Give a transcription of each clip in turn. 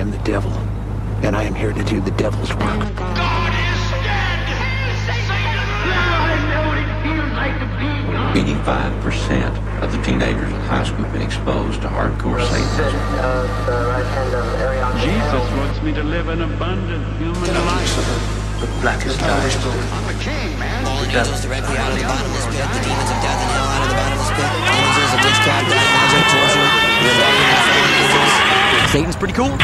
am the devil, and I am here to do the devil's work. God is dead! I know what it feels like to be God. 85% of the teenagers in high school have been exposed to hardcore Satanism. Uh, Jesus wants me to live an abundant human life. The blackest eyes. I'm the king, man. Fallen angels directly out of the bottomless pit. The demons of death and hell out of the bottomless pit. Images of witchcraft, dark magic, torture, Satan's pretty cool.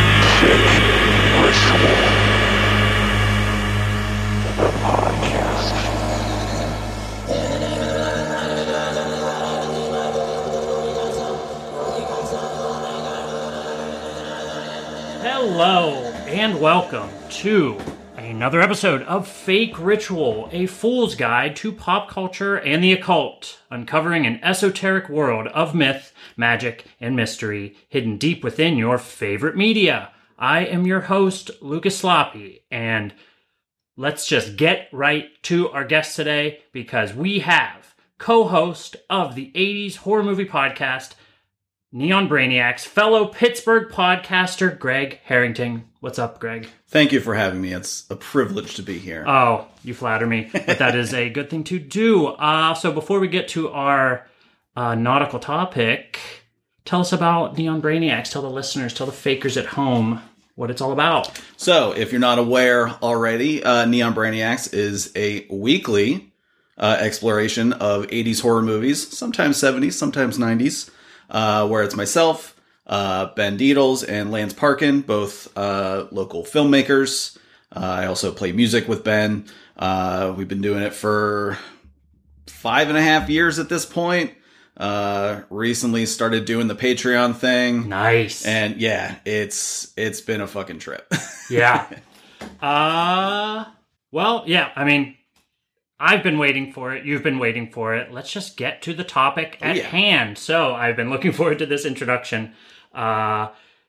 Hello and welcome to another episode of Fake Ritual, a fool's guide to pop culture and the occult, uncovering an esoteric world of myth, magic, and mystery hidden deep within your favorite media. I am your host, Lucas Sloppy, and let's just get right to our guest today because we have co-host of the 80s horror movie podcast, Neon Brainiacs, fellow Pittsburgh podcaster Greg Harrington. What's up, Greg? Thank you for having me. It's a privilege to be here. Oh, you flatter me, but that is a good thing to do. Uh, so before we get to our uh, nautical topic, tell us about Neon Brainiacs. Tell the listeners, tell the fakers at home what it's all about. so, if you're not aware already, uh, Neon Brainiacs is a weekly uh, exploration of 80s horror movies, sometimes 70s, sometimes 90s, uh, where it's myself, uh, Ben Deedles, and Lance Parkin, both uh, local filmmakers. Uh, I also play music with Ben. Uh, we've been doing it for five and a half years at this point. Uh, recently started doing the Patreon thing. Nice. And yeah, it's it's been a fucking trip. yeah. Uh well, yeah, I mean I've been waiting for it. You've been waiting for it. Let's just get to the topic at yeah. hand. So, I've been looking forward to this introduction uh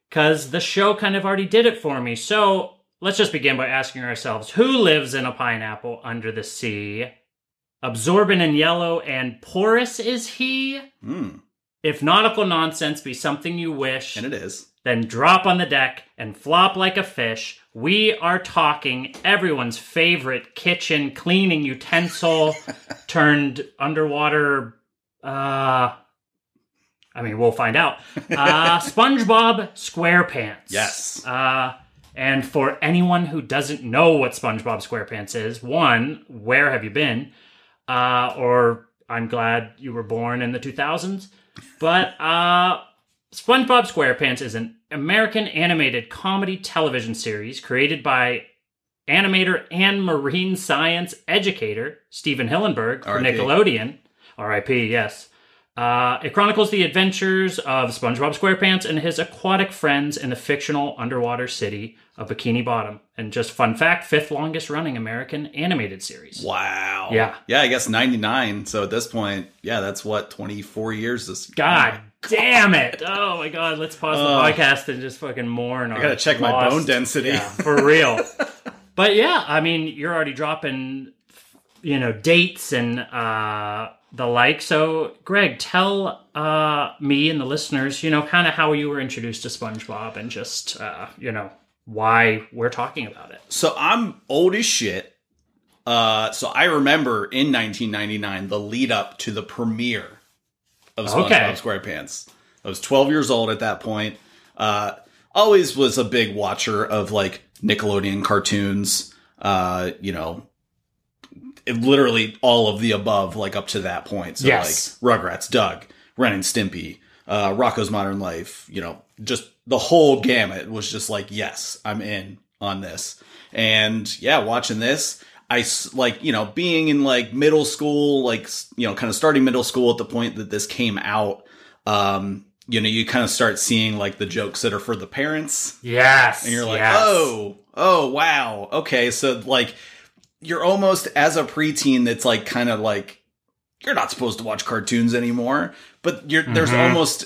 cuz the show kind of already did it for me. So, let's just begin by asking ourselves, who lives in a pineapple under the sea? Absorbent and yellow and porous is he? Hmm. If nautical nonsense be something you wish, and it is. Then drop on the deck and flop like a fish. We are talking everyone's favorite kitchen cleaning utensil turned underwater. Uh, I mean, we'll find out. Uh, SpongeBob SquarePants. Yes. Uh, and for anyone who doesn't know what SpongeBob SquarePants is, one, where have you been? Uh, or I'm glad you were born in the 2000s. But uh, SpongeBob SquarePants is an American animated comedy television series created by animator and marine science educator Stephen Hillenburg for Nickelodeon. R.I.P. Yes. Uh, it chronicles the adventures of SpongeBob SquarePants and his aquatic friends in the fictional underwater city of Bikini Bottom. And just fun fact, fifth longest running American animated series. Wow. Yeah. Yeah, I guess 99. So at this point, yeah, that's what 24 years this God damn it! Oh my god, let's pause Ugh. the podcast and just fucking mourn. I got to check my bone density. Yeah, for real. but yeah, I mean, you're already dropping, you know, dates and uh, the like. So, Greg, tell uh, me and the listeners, you know, kind of how you were introduced to SpongeBob and just, uh, you know, why we're talking about it. So I'm old as shit. Uh, so I remember in 1999 the lead up to the premiere of SpongeBob Okay. SquarePants. I was 12 years old at that point. Uh, always was a big watcher of like Nickelodeon cartoons. Uh, you know, it- literally all of the above, like up to that point. So Yes. like Rugrats, Doug, Ren and Stimpy, uh, Rocko's Modern Life. You know, just the whole gamut was just like, yes, I'm in on this. And yeah, watching this, I like, you know, being in like middle school, like, you know, kind of starting middle school at the point that this came out. Um, you know, you kind of start seeing like the jokes that are for the parents Yes. and you're like, yes. oh, oh, wow, okay. So like, you're almost as a preteen that's like kind of like you're not supposed to watch cartoons anymore, but you're there's Mhm. almost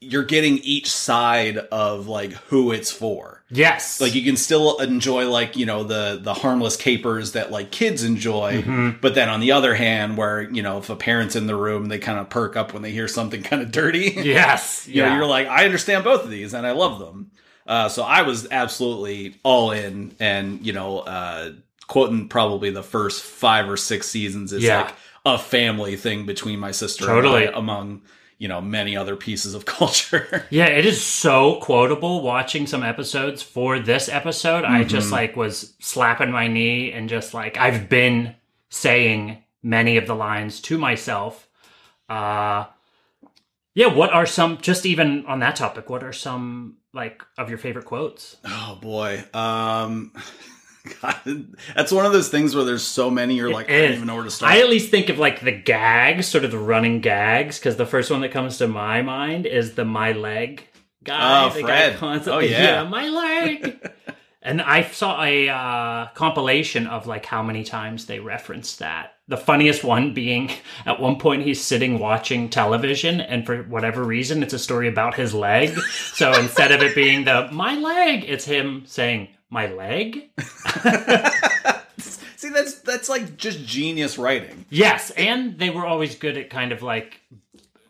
you're getting each side of like who it's for. Yes. Like you can still enjoy like you know the the harmless capers that like kids enjoy, Mhm. but then on the other hand, where you know if a parent's in the room, they kind of perk up when they hear something kind of dirty. Yes. you know, Yeah. you're like, I understand both of these and I love them. Uh, so I was absolutely all in, and you know, uh, quoting probably the first five or six seasons is Yeah. like a family thing between my sister Totally. and I, among you know many other pieces of culture. Yeah, it is so quotable watching some episodes for this episode. I Mm-hmm. just like was slapping my knee and just like I've been saying many of the lines to myself. Uh yeah, what are some just even on that topic, what are some like of your favorite quotes? oh boy, um, God, that's one of those things where there's so many. You're like, I don't even know where to start. I at least think of like the gags, sort of the running gags, because the first one that comes to my mind is the my leg guy. Oh, Fred. Guy Oh, yeah. my leg. and I saw a uh, compilation of like how many times they referenced that. The funniest one being at one point he's sitting watching television, and for whatever reason, it's a story about his leg. so instead of it being the my leg, it's him saying my leg. See, that's that's like just genius writing. Yes, and they were always good at kind of like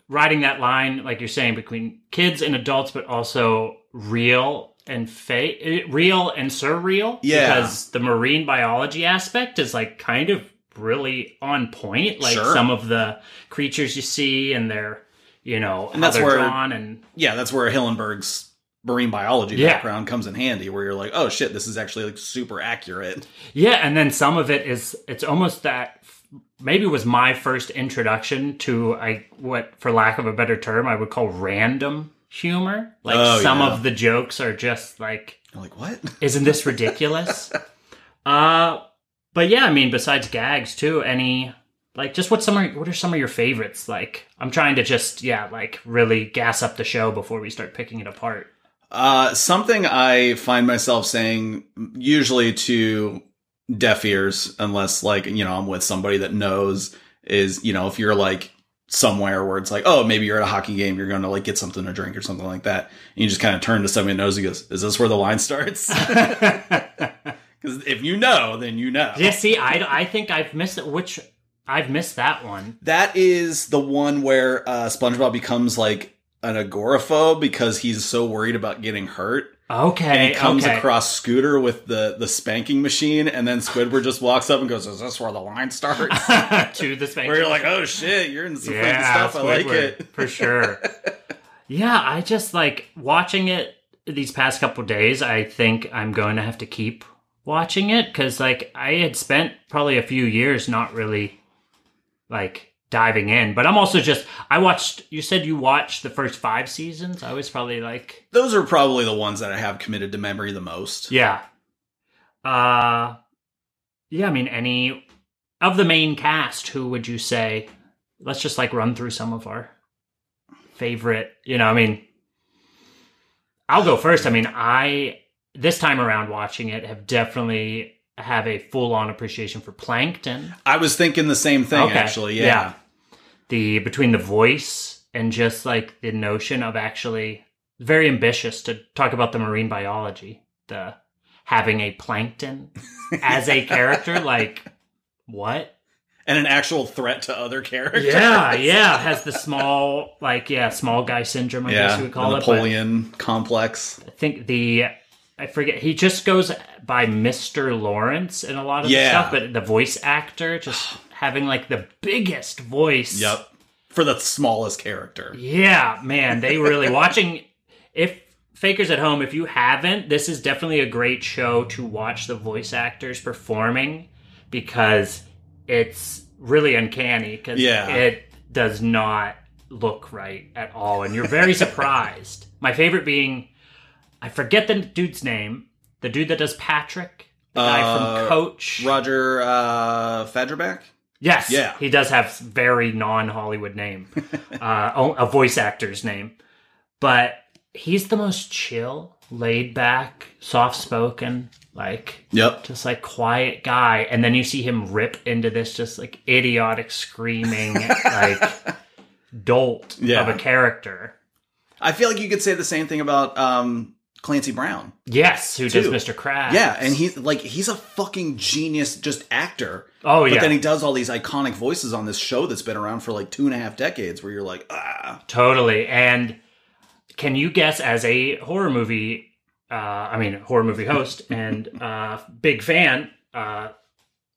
riding that line, like you're saying, between kids and adults, but also real and fake, real and surreal. Yeah. because the marine biology aspect is like kind of really on point. Like Sure. some of the creatures you see and their, you know, And that's they're where- drawn and Yeah, that's where Hillenburg's marine biology Yeah. background comes in handy, where you're like, oh shit, this is actually like super accurate. Yeah, and then some of it is it's almost that maybe was my first introduction to I what for lack of a better term I would call random humor. Like Oh, some yeah. of the jokes are just like You're like, what? isn't this ridiculous? uh but yeah, I mean besides gags too, any like just what some are what are some of your favorites? Like I'm trying to just yeah, like really gas up the show before we start picking it apart. Uh, something I find myself saying usually to deaf ears, unless like you know I'm with somebody that knows, is you know if you're like somewhere where it's like, oh, maybe you're at a hockey game, you're going to like get something to drink or something like that, and you just kind of turn to somebody that knows and goes, "Is this where the line starts?" Because if you know, then you know. Yeah, see, I I think I've missed it which I've missed that one. That is the one where uh, SpongeBob becomes like an agoraphobe because he's so worried about getting hurt. Okay. And he comes okay. across Scooter with the the spanking machine, and then Squidward just walks up and goes, "Is this where the line starts?" to the spanking. where you're like, "Oh shit, you're in some yeah, stuff. I like Squidward, it." for sure. yeah, I just like watching it these past couple days. I think I'm going to have to keep watching it because like I had spent probably a few years not really like diving in, but I'm also just I watched. You said you watched the first five seasons. I was probably like Those are probably the ones that I have committed to memory the most. Yeah. Uh yeah, I mean any of the main cast, who would you say? Let's just like run through some of our favorite, you know, I mean I'll go first. I mean, I this time around watching it have definitely have a full on appreciation for Plankton. I was thinking the same thing, Okay, actually. Yeah. yeah. The between the voice and just like the notion of actually very ambitious to talk about the marine biology, the having a plankton as a character, like what? and an actual threat to other characters. Yeah, yeah, has the small like yeah small guy syndrome. I guess yeah. you would call it. but- Napoleon complex. I think the I forget he just goes by Mr. Lawrence in a lot of Yeah. stuff, but the voice actor just having like the biggest voice. Yep. For the smallest character. Yeah, man, they really watching if fakers at home if you haven't, this is definitely a great show to watch the voice actors performing because it's really uncanny cuz Yeah. it does not look right at all and you're very surprised. My favorite being I forget the dude's name, the dude that does Patrick, the guy Uh, from Coach. Roger uh Fagerbakke? Yes. Yeah. He does have very non Hollywood name, uh, a voice actor's name, but he's the most chill, laid back, soft spoken, like Yep. just like quiet guy. And then you see him rip into this just like idiotic screaming, like dolt Yeah. of a character. I feel like you could say the same thing about um Clancy Brown. Yes, who does Mr. Krabs? Yeah, and he's like he's a fucking genius just actor. Oh But yeah, then he does all these iconic voices on this show that's been around for like two and a half decades where you're like, ah. Totally. And can you guess, as a horror movie uh, I mean, horror movie host and uh, big fan. Uh,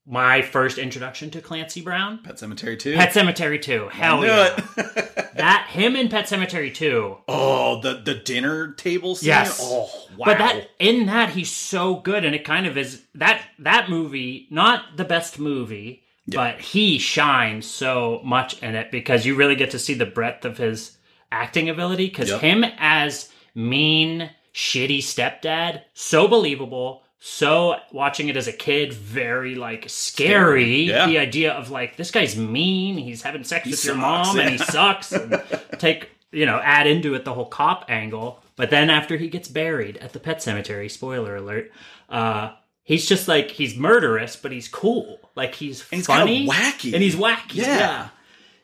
my first introduction to Clancy Brown, Pet Sematary 2. Pet Sematary 2. Hell yeah. That, him in Pet Sematary too. oh, the the dinner table scene. Yes. Oh, wow. But that in that he's so good, and it kind of is that that movie, not the best movie, but he shines so much in it because you really get to see the breadth of his acting ability. Because Yep. him as mean, shitty stepdad, so believable. So watching it as a kid, very like scary. Yeah. The idea of like this guy's mean, he's having sex with your sucks, mom, and he sucks. And take you know add into it the whole cop angle. But then after he gets buried at the pet cemetery, spoiler alert, uh, he's just like he's murderous, but he's cool. Like he's, he's kinda funny, wacky. and he's wacky. Yeah. yeah,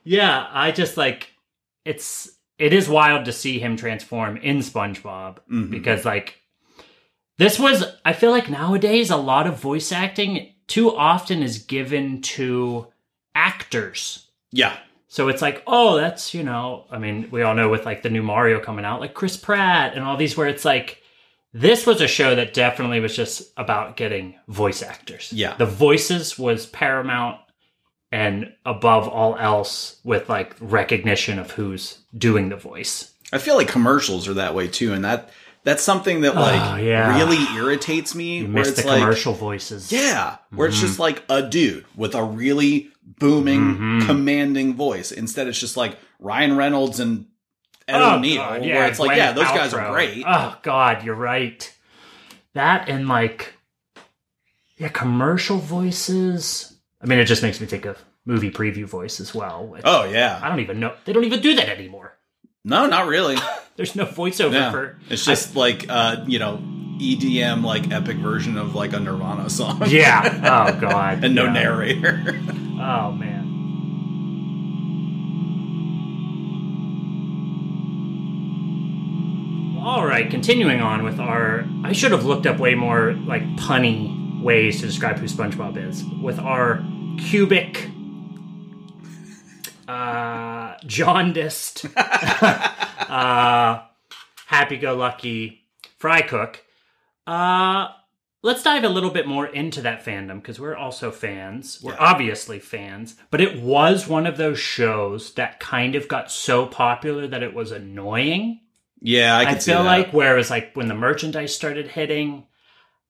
yeah. I just like it's it is wild to see him transform in SpongeBob Mm-hmm. because like this was I feel like nowadays a lot of voice acting too often is given to actors. Yeah. So it's like, oh, that's, you know, I mean, we all know with like the new Mario coming out, like Chris Pratt and all these where it's like this was a show that definitely was just about getting voice actors. Yeah. The voices was paramount and above all else with like recognition of who's doing the voice. I feel like commercials are that way too, and that that's something that like Oh, yeah. really irritates me. You where it's like, commercial voices. yeah, where it's Mm-hmm. just like a dude with a really booming, commanding voice. Instead, it's just like Ryan Reynolds and Ed Oh, O'Neill, God, where it's like, yeah, those guys are great. Oh God, you're right. That and like, yeah, commercial voices. I mean, it just makes me think of movie preview voice as well. which oh yeah, I don't even know. They don't even do that anymore. No, not really. There's no voiceover No, for. it's just like uh, you know, EDM like epic version of like a Nirvana song. Yeah. Oh God. and no yeah. narrator. Oh man. All right, continuing on with our. I should have looked up way more like punny ways to describe who SpongeBob is. With our cubic, uh, jaundiced, uh, happy-go-lucky fry cook. Uh, let's dive a little bit more into that fandom because we're also fans. We're obviously fans, but it was one of those shows that kind of got so popular that it was annoying. yeah, I I, feel that. like whereas like when the merchandise started hitting,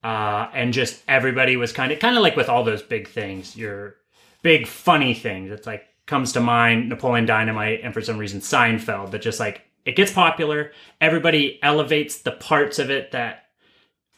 uh, and just everybody was kind of kind of like with all those big things, your big funny things. It's like comes to mind Napoleon Dynamite and for some reason Seinfeld. That just like it gets popular, everybody elevates the parts of it that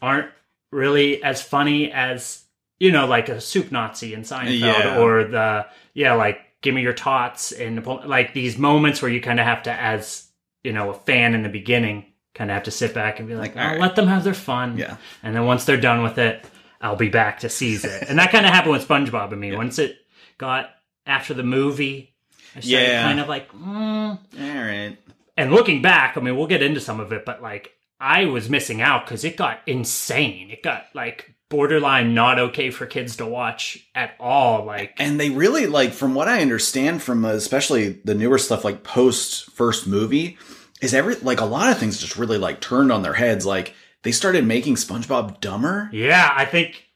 aren't really as funny as you know, like a soup Nazi in Seinfeld Yeah. or the yeah, like give me your tots and Napoleon, like these moments where you kind of have to as you know a fan in the beginning kind of have to sit back and be like, Like, oh, right. let them have their fun. Yeah. And then once they're done with it, I'll be back to seize it. And that kind of happened with SpongeBob and me. Once it got after the movie, I started Yeah. kind of like, mm. All right. and looking back, I mean, we'll get into some of it, but like, I was missing out because it got insane. It got like borderline not okay for kids to watch at all. Like, And they really like, from what I understand from uh, especially the newer stuff, like post first movie, is every like a lot of things just really like turned on their heads. Like they started making SpongeBob dumber. yeah, I think,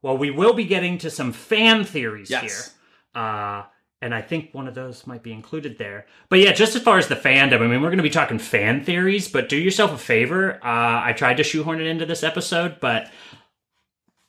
well, we will be getting to some fan theories Yes. here. Uh, and I think one of those might be included there. But yeah, just as far as the fandom, I mean, we're going to be talking fan theories, but do yourself a favor. Uh, I tried to shoehorn it into this episode, but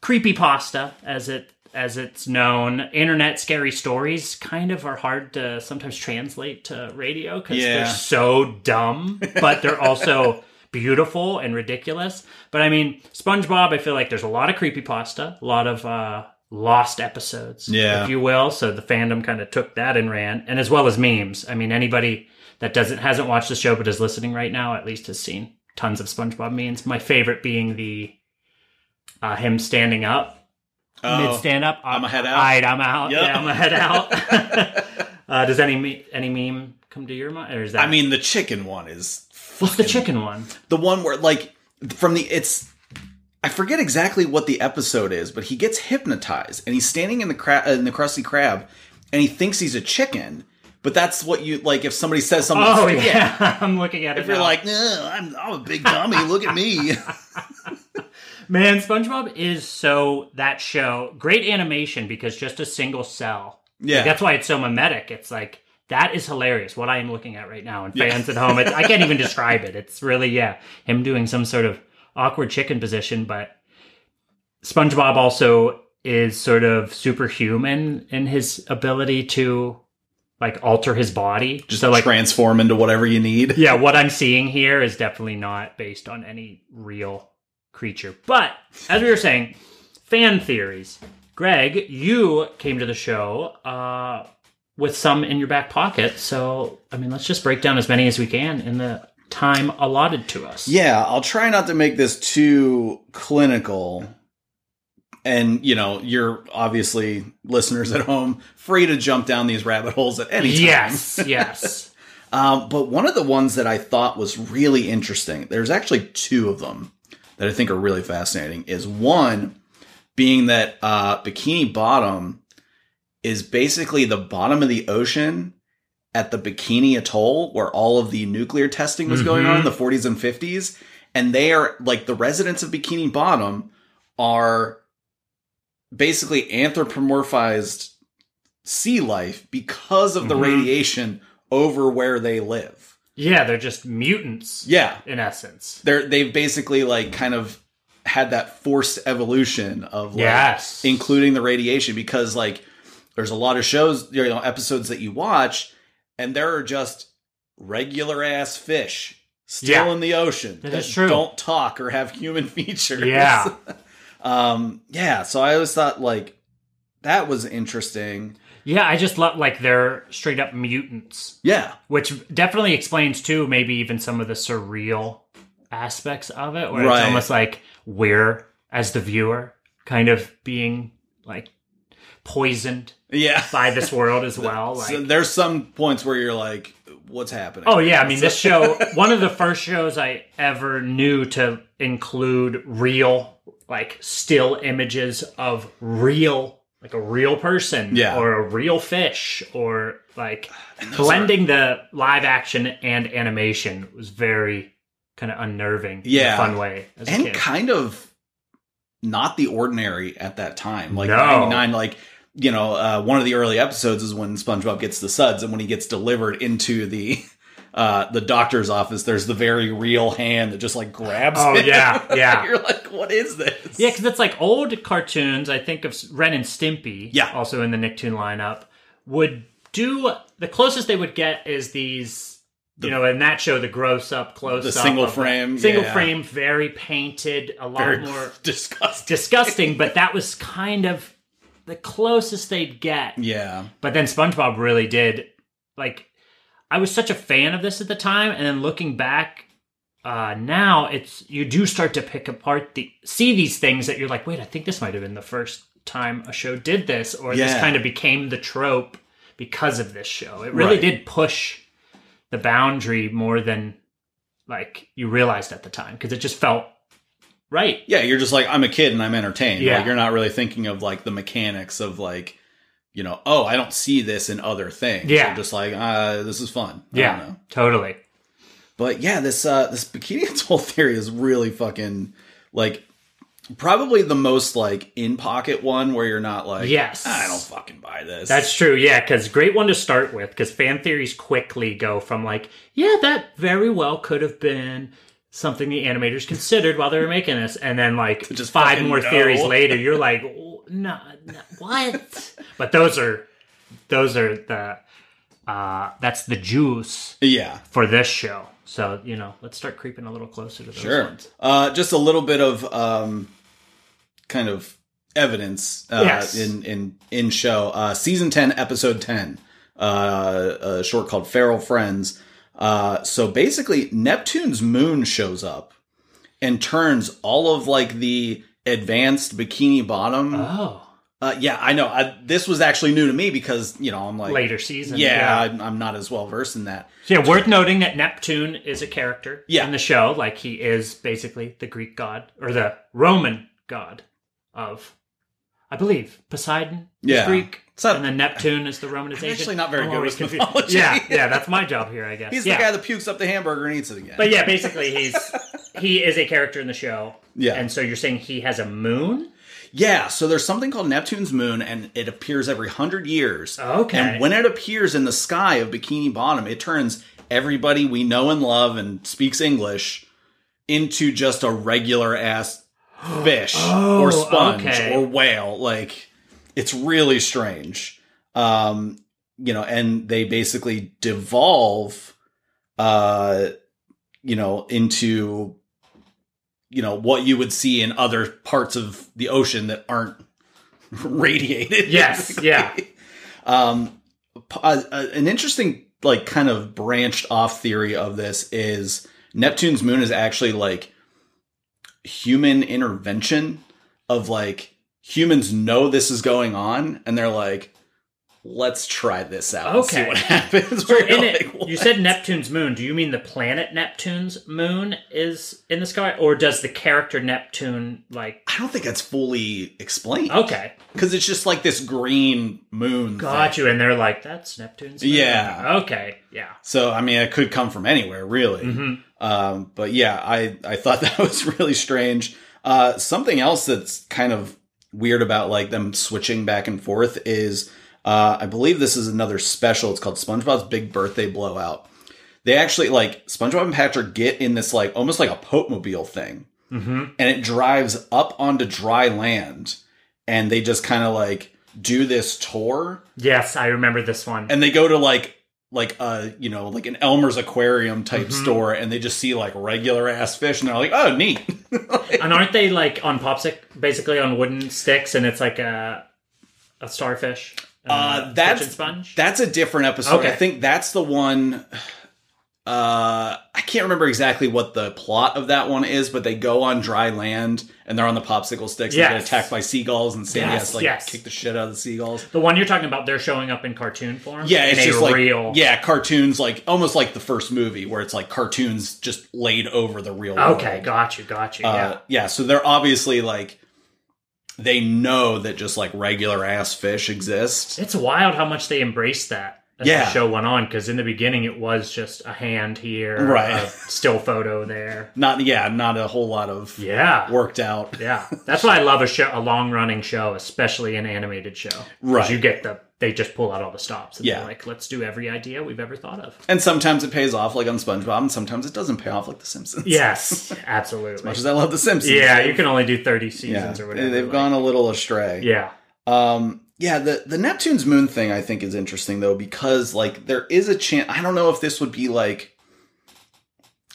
creepy pasta, as it as it's known, internet scary stories kind of are hard to sometimes translate to radio because Yeah. they're so dumb, but they're also beautiful and ridiculous. But I mean, SpongeBob, I feel like there's a lot of creepy pasta, a lot of uh, lost episodes, Yeah. if you will. So the fandom kind of took that and ran, and as well as memes. I mean, anybody that doesn't hasn't watched the show but is listening right now at least has seen tons of SpongeBob memes. My favorite being the uh, him standing up Oh, mid stand up. I'ma head out. Right, I'm out. Yep. Yeah, I'm gonna head out. uh, does any me- any meme come to your mind, or is that I mean, the chicken one is what's the chicken one? the one where like from the it's I forget exactly what the episode is, but he gets hypnotized and he's standing in the cra- uh, in the Krusty Krab and he thinks he's a chicken. But that's what you like if somebody says something. Oh yeah, I'm looking at it. If you're like, no, I'm, I'm a big dummy. Look at me. Man, SpongeBob is so that show. Great animation because just a single cell. Yeah. Like, that's why it's so mimetic. It's like that is hilarious. What I am looking at right now, and fans at home, it's, I can't even describe it. It's really yeah, him doing some sort of awkward chicken position. But SpongeBob also is sort of superhuman in his ability to like alter his body. Just so like transform into whatever you need. yeah, what I'm seeing here is definitely not based on any real creature. But as we were saying, fan theories. Greg, you came to the show uh, with some in your back pocket. So, I mean, let's just break down as many as we can in the time allotted to us. Yeah, I'll try not to make this too clinical. And, you know, you're obviously listeners at home free to jump down these rabbit holes at any time. Yes, yes. Um, but one of the ones that I thought was really interesting, there's actually two of them that I think are really fascinating, is one being that uh, Bikini Bottom is basically the bottom of the ocean at the Bikini Atoll where all of the nuclear testing was going on in mm-hmm. the 40s and 50s. And they are like the residents of Bikini Bottom are basically anthropomorphized sea life because of the mm-hmm. radiation over where they live. yeah, they're just mutants Yeah. in essence. They're they've basically like kind of had that forced evolution of like Yes. including the radiation because like there's a lot of shows, you know, episodes that you watch and there are just regular ass fish still Yeah. in the ocean That true. don't talk or have human features. Yeah. um yeah, so I always thought like that was interesting. Yeah, I just love like they're straight up mutants. Yeah. which definitely explains too maybe even some of the surreal aspects of it where Right. it's almost like we're as the viewer kind of being like poisoned Yeah. by this world as well like So there's some points where you're like, what's happening? Oh yeah, I mean this show one of the first shows I ever knew to include real like still images of real like a real person Yeah. or a real fish or like blending the live action and animation was very kind of unnerving in a Yeah. fun way as a and kind of not the ordinary at that time. Like No. 99, like, you know, uh, one of the early episodes is when SpongeBob gets the suds and when he gets delivered into the. Uh, the doctor's office. There's the very real hand that just like grabs. Oh, him. yeah, yeah. You're like, what is this? Yeah, because it's like old cartoons. I think of Ren and Stimpy, Yeah. also in the Nicktoon lineup, would do the closest they would get is these. you know, in that show, the gross up, close The up, single frame, single yeah. frame, very painted, a lot Very more disgusting. disgusting. but that was kind of the closest they'd get. Yeah. But then SpongeBob really did like I was such a fan of this at the time and then looking back uh now it's you do start to pick apart the see these things that you're like, wait, I think this might have been the first time a show did this or this kind of became the trope because of this show. It really Right. did push the boundary more than like you realized at the time because it just felt right. Yeah, you're just like, I'm a kid and I'm entertained. Yeah. Like, you're not really thinking of like the mechanics of like, you know, oh, I don't see this in other things. Yeah. You're just like, uh, this is fun. Yeah, totally. But yeah, this uh this bikini atoll theory is really fucking like probably the most like in pocket one where you're not like, Yes. I don't fucking buy this. That's true, yeah, because great one to start with, because fan theories quickly go from like, yeah, that very well could have been something the animators considered while they were making this, and then like Just five more no. theories later, you're like, no, no what? but those are those are the uh that's the juice yeah. for this show. So you know, let's start creeping a little closer to those Sure. ones. Uh, just a little bit of um, kind of evidence uh, Yes. in in in show uh, season ten, episode ten, uh, a short called "Feral Friends." Uh, so basically, Neptune's moon shows up and turns all of like the advanced bikini bottom. Oh, Uh, yeah, I know. I, this was actually new to me because you know I'm like later season. Yeah, I'm, I'm not as well versed in that. So yeah, worth noting that Neptune is a character Yeah. in the show. Like he is basically the Greek god or the Roman god of, I believe, Poseidon is Yeah. Greek, Not- and then Neptune is the Romanization. actually not very I'm good with confused. mythology. Yeah, yeah, that's my job here, I guess. He's yeah. the guy that pukes up the hamburger and eats it again. but yeah, basically he's he is a character in the show. Yeah. And so you're saying he has a moon? Yeah, so there's something called Neptune's moon, and it appears every hundred years. Okay. And when it appears in the sky of Bikini Bottom, it turns everybody we know and love and speaks English into just a regular ass fish oh, or sponge Oh, okay. or whale. Like, it's really strange. Um, you know, and they basically devolve, uh, you know, into you know what you would see in other parts of the ocean that aren't radiated. Yes, basically. yeah. Um, p- uh, uh, an interesting, like, kind of branched off theory of this is Neptune's moon is actually like human intervention of like humans know this is going on and they're like, let's try this out. and see Okay. what happens. So We're in like, it, "What?" you said Neptune's moon. Do you mean the planet Neptune's moon is in the sky, or does the character Neptune like? I don't think that's fully explained. Okay, because it's just like this green moon. got thing. you. And they're like, "That's Neptune's." Moon. Yeah. Okay. Yeah. So I mean, it could come from anywhere, really. Mm-hmm. Um, but yeah, I I thought that was really strange. Uh, something else that's kind of weird about like them switching back and forth is uh, I believe this is another special. It's called SpongeBob's Big Birthday Blowout. They actually like SpongeBob and Patrick get in this like almost like a Pope-mobile thing, Mm-hmm. and it drives up onto dry land, and they just kind of like do this tour Yes, I remember this one. and they go to like like a you know like an Elmer's aquarium type Mm-hmm. store and they just see like regular ass fish and they're like oh neat And aren't they like on popsic, basically on wooden sticks, and it's like a a starfish? uh kitchen that's sponge. that's a different episode Okay. I think that's the one uh I can't remember exactly what the plot of that one is but they go on dry land and they're on the popsicle sticks and get attacked by seagulls and Sandy Yes, has to like yes. kick the shit out of the seagulls the one you're talking about. They're showing up in cartoon form. yeah, it's just like real. yeah, cartoons like almost like the first movie where it's like cartoons just laid over the real world. Okay, got you, got you. Uh, yeah. yeah, so they're obviously like they know that just like regular ass fish exist. It's wild how much they embrace that as Yeah. the show went on. Because in the beginning, it was just a hand here, Right. a still photo there. Not yeah, not a whole lot of Yeah, worked out. yeah. That's why I love a show, a long running show, especially an animated show. Right. You get the they just pull out all the stops. And Yeah. they're like, let's do every idea we've ever thought of. And sometimes it pays off like on SpongeBob, and sometimes it doesn't pay off like The Simpsons. Yes, absolutely. As much as I love The Simpsons. yeah, you can only do thirty yeah, seasons or whatever. they've like- gone a little astray. Yeah. Um, yeah, the the Neptune's moon thing I think is interesting though because like there is a chance. I don't know if this would be like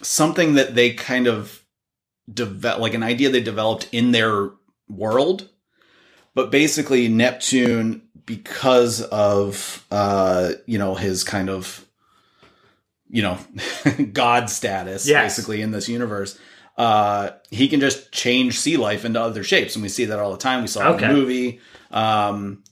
something that they kind of develop, like an idea they developed in their world, but basically Neptune because of uh you know his kind of you know god status Yes. basically in this universe uh he can just change sea life into other shapes and we see that all the time we saw it in the movie um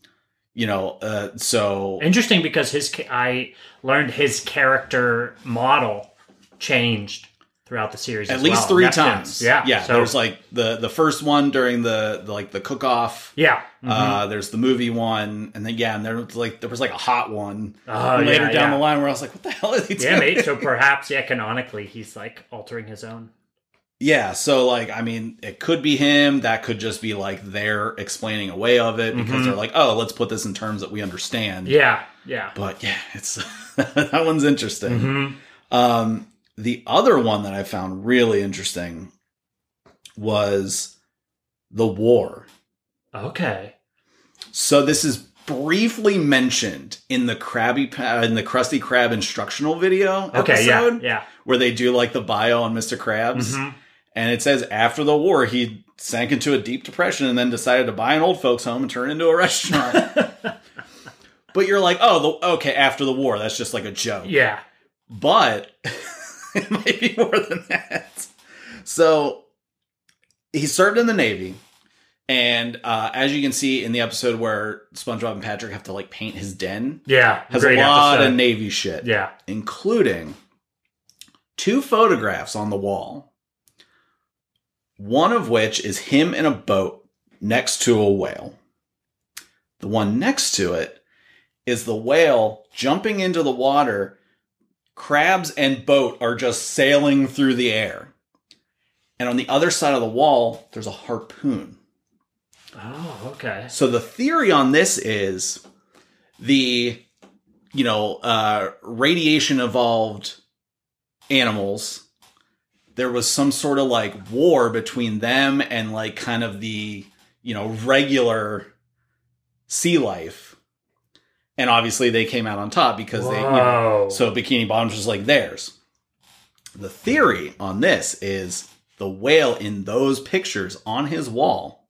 you know uh so Interesting because his I learned his character model changed throughout the series. at as least well. three times Yeah. yeah So, there's like the the first one during the, the like the cook off yeah. uh there's the movie one and then yeah and there was like there was like a hot one Oh, later yeah, down yeah. the line where i was like what the hell is he doing Yeah, mate. So perhaps, yeah, canonically, he's like altering his own. Yeah, so like I mean, it could be him. That could just be like they're explaining a way of it because they're like, oh, let's put this in terms that we understand. Mm-hmm. Yeah, yeah. But yeah, it's that one's interesting. Mhm. Um, the other one that I found really interesting was the war. Okay. So this is briefly mentioned in the Krabby Pa- in the Krusty Krab instructional video Okay. episode Yeah. Yeah. where they do like the bio on Mr. Krabs. Mhm. And it says after the war, he sank into a deep depression and then decided to buy an old folks home and turn it into a restaurant. but you're like, oh, the, okay, after the war, that's just like a joke. Yeah. But it might be more than that. So he served in the Navy. And uh, as you can see in the episode where SpongeBob and Patrick have to like paint his den, Yeah. has a lot episode. of Navy shit Yeah. including two photographs on the wall. One of which is him in a boat next to a whale. The one next to it is the whale jumping into the water. Krabs and boat are just sailing through the air. and on the other side of the wall, there's a harpoon. Oh, okay. So the theory on this is the, you know, uh, radiation evolved animals. There was some sort of like war between them and like kind of the, you know, regular sea life. And obviously they came out on top because they, you know, so Bikini Bottoms was like theirs. The theory on this is the whale in those pictures on his wall,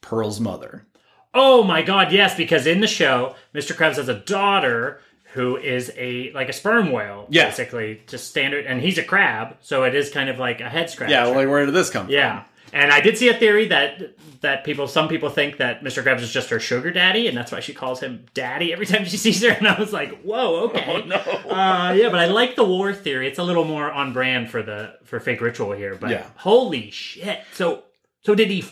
Pearl's mother. Oh my god, yes, because in the show, Mr. Krabs has a daughter who is a like a sperm whale, Yeah. basically, just standard, and he's a crab, so it is kind of like a head scratcher. Yeah, like where did this come from? yeah. And I did see a theory that that people, some people think that Mr. Krabs is just her sugar daddy, and that's why she calls him daddy every time she sees her. And I was like, whoa, okay, Oh, no. uh, yeah. But I like the war theory; it's a little more on brand for the for fake ritual here. But Yeah. holy shit! So so did he?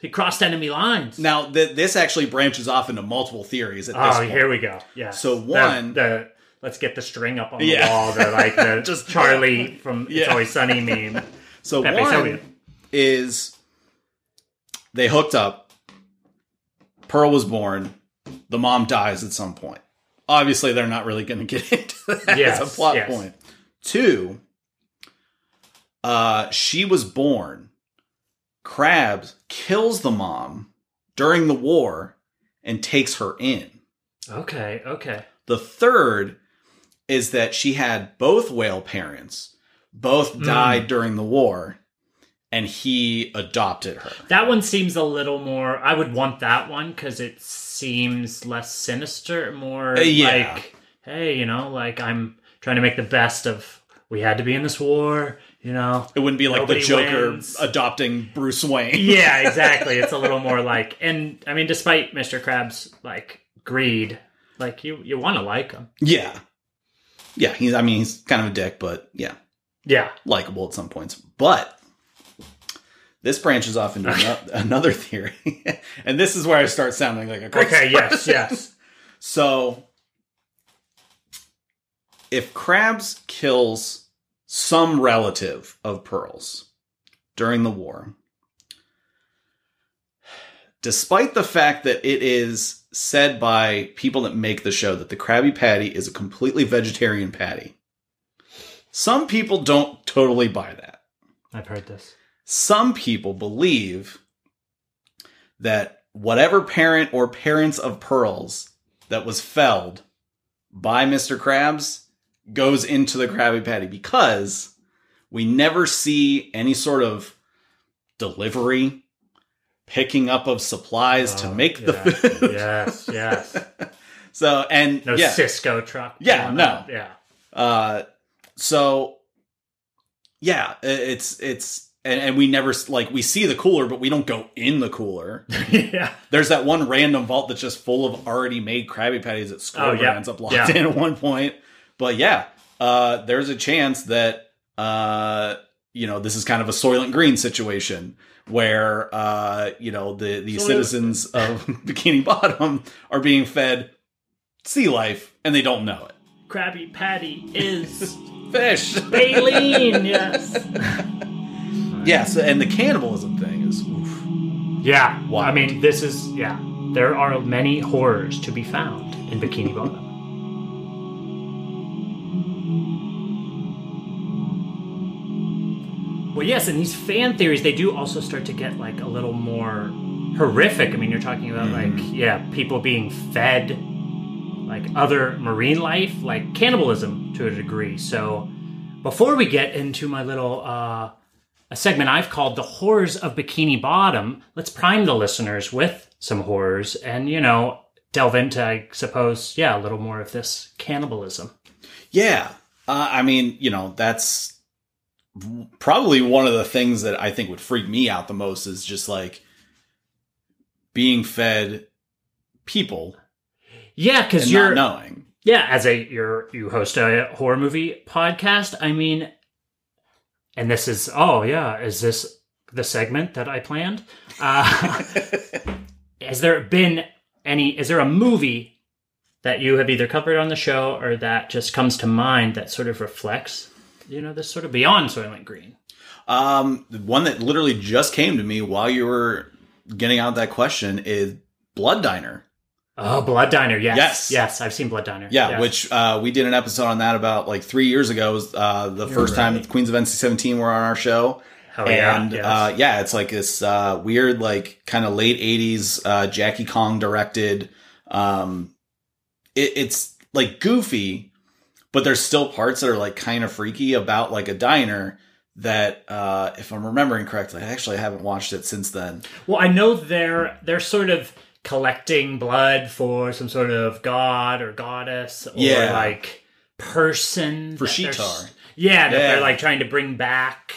He crossed enemy lines. Now, th- this actually branches off into multiple theories at this Oh, point. here we go. Yeah. So one- the, let's get the string up on the Yeah. wall. The like the Just- Charlie from It's Always Sunny meme. So Pepe one Silvia. is they hooked up. Pearl was born. The mom dies at some point. Obviously, they're not really going to get into that Yes, as a plot yes. point. Two, uh, she was born. Krabs kills the mom during the war and takes her in. Okay. Okay. The third is that she had both whale parents, both died during the war, and he adopted her. That one seems a little more. I would want that one because it seems less sinister, more Uh, yeah. like, hey, you know, like I'm trying to make the best of. We had to be in this war, you know. It wouldn't be like the Joker wins. adopting Bruce Wayne. yeah, exactly. It's a little more like, and I mean, despite Mr. Krabs' like greed, like you you want to like him. Yeah. Yeah, he's I mean he's kind of a dick, but yeah, Yeah. likable at some points. But this branches off into ano- another theory. and this is where I start sounding like a crazy Okay. Yes. person. Yes. So, if Krabs kills some relative of Pearl's during the war, despite the fact that it is said by people that make the show that the Krabby Patty is a completely vegetarian patty, some people don't totally buy that. I've heard this. Some people believe that whatever parent or parents of Pearls that was felled by Mr. Krabs goes into the Krabby Patty because we never see any sort of delivery, picking up of supplies to Oh, make the food. yes. Yes. So, and No yeah, Sysco truck. Yeah, no. up. Yeah. Uh, so yeah, it's it's and, and we never like we see the cooler, but we don't go in the cooler. yeah. There's that one random vault that's just full of already made Krabby Patties that Squirrel Oh, yeah. ends up locked Yeah. in at one point. But yeah, uh, there's a chance that uh, you know this is kind of a Soylent Green situation where uh, you know the the Soylent- citizens of Bikini Bottom are being fed sea life and they don't know it. Krabby Patty is Fish. baleen. Yes. Yes, and the cannibalism thing is oof. Yeah. Wild. I mean, this is yeah. There are many horrors to be found in Bikini Bottom. Well, yes, and these fan theories they do also start to get like a little more horrific. I mean, you're talking about like yeah, people being fed like other marine life, like cannibalism to a degree. So, before we get into my little uh a segment I've called the horrors of Bikini Bottom. Let's prime the listeners with some horrors and, you know, delve into, I suppose, yeah, a little more of this cannibalism. Yeah. Uh, I mean, you know, that's probably one of the things that I think would freak me out the most is just like being fed people Yeah, because you're not knowing. yeah, as a you're you host a horror movie podcast. I mean, and this is oh yeah, is this the segment that I planned? Uh, has there been any? Is there a movie that you have either covered on the show or that just comes to mind that sort of reflects, you know, this sort of beyond Soylent Green? Um, the one that literally just came to me while you were getting out that question is Blood Diner. Oh, Blood Diner. Yes. Yes. Yes. I've seen Blood Diner. Yeah, which uh, we did an episode on that about like three years ago. It was, uh, the first time right. the Queens of NC-17 were on our show. Hell yeah, and yes. uh, yeah, it's like this uh, weird, like kind of late '80s uh, Jackie Kong directed. Um, it, it's like goofy, but there's still parts that are like kind of freaky about like a diner. That uh, if I'm remembering correctly, I actually haven't watched it since then. Well, I know they're they're sort of collecting blood for some sort of god or goddess or Yeah. like person For they're. Yeah, that Yeah. they're like trying to bring back.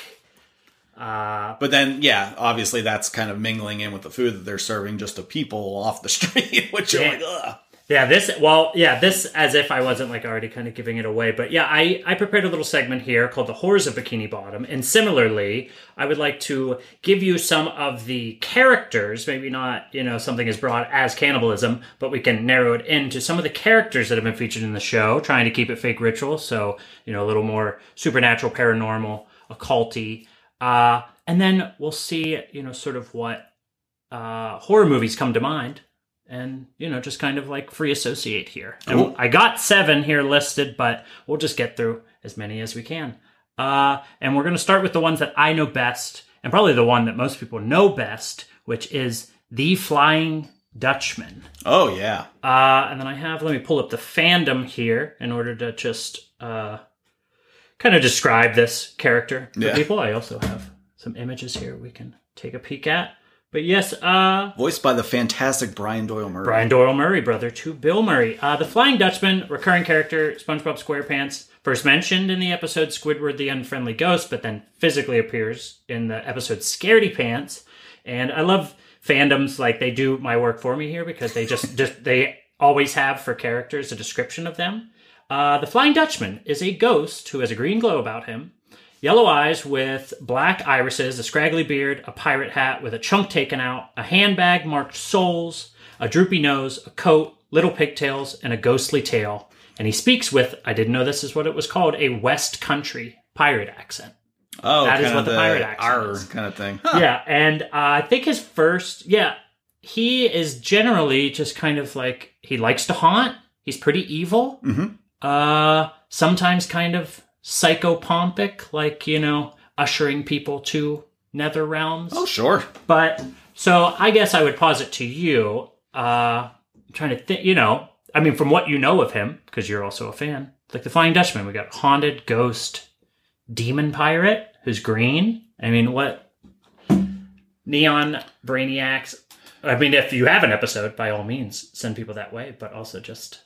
Uh, But then, yeah, obviously that's kind of mingling in with the food that they're serving just to people off the street, which Yeah. are like, ugh. Yeah, this well, yeah, this as if I wasn't like already kind of giving it away. But yeah, I I prepared a little segment here called the horrors of Bikini Bottom, and similarly, I would like to give you some of the characters, maybe not you know something as broad as cannibalism, but we can narrow it into some of the characters that have been featured in the show, trying to keep it fake ritual, so you know a little more supernatural, paranormal, occulty, uh, and then we'll see you know sort of what uh, horror movies come to mind and you know just kind of like free associate here Cool. i got seven here listed but we'll just get through as many as we can uh, and we're going to start with the ones that i know best and probably the one that most people know best which is the flying dutchman Oh, yeah. uh, and then I have, let me pull up the fandom here in order to just uh, kind of describe this character for Yeah. people. I also have some images here we can take a peek at. But yes, uh, Voiced by the fantastic Brian Doyle Murray. Brian Doyle Murray, brother to Bill Murray. Uh, the Flying Dutchman, recurring character, SpongeBob SquarePants, first mentioned in the episode Squidward the Unfriendly Ghost, but then physically appears in the episode Scaredy Pants. And I love fandoms like they do my work for me here because they just, just they always have for characters a description of them. Uh, the Flying Dutchman is a ghost who has a green glow about him, yellow eyes with black irises, a scraggly beard, a pirate hat with a chunk taken out, a handbag marked souls, a droopy nose, a coat, little pigtails, and a ghostly tail. And he speaks with, I didn't know this is what it was called, a West Country pirate accent. Oh, That is what of the pirate accent is. kind of thing. Yeah, and uh, I think his first, yeah, he is generally just kind of like he likes to haunt. He's pretty evil. Mhm. Uh, sometimes kind of psychopompic, like you know, ushering people to nether realms. Oh, sure. But so I guess I would posit to you. Uh, I'm trying to think. You know, I mean, from what you know of him, because you're also a fan, like the Flying Dutchman, we got haunted ghost, demon pirate who's green. I mean, what neon brainiacs? I mean, if you have an episode, by all means, send people that way. But also just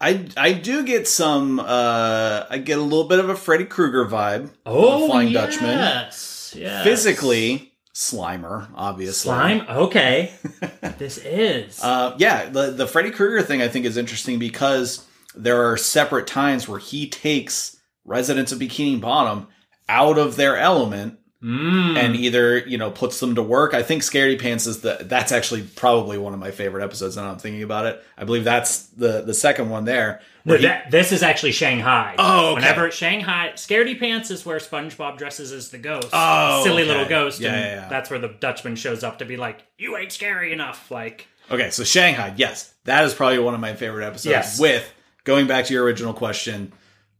I I do get some. uh I get a little bit of a Freddy Krueger vibe. oh, Flying Dutchman. yes, yes. Physically, Slimer, obviously. slime. Okay, this is. Uh, yeah, the the Freddy Krueger thing I think is interesting because there are separate times where he takes residents of Bikini Bottom out of their element Mm. and either you know puts them to work. I think Scaredy Pants is the that's actually probably one of my favorite episodes. Now I'm thinking about it. I believe that's the the second one there. No, he- that, this is actually Shanghaied. Oh, okay. Whenever Shanghaied, Scaredy Pants is where SpongeBob dresses as the ghost, Oh, silly okay. little ghost, Yeah, and yeah, yeah. that's where the Dutchman shows up to be like, "You ain't scary enough." Like, Okay, so Shanghaied, yes, that is probably one of my favorite episodes. Yes. With going back to your original question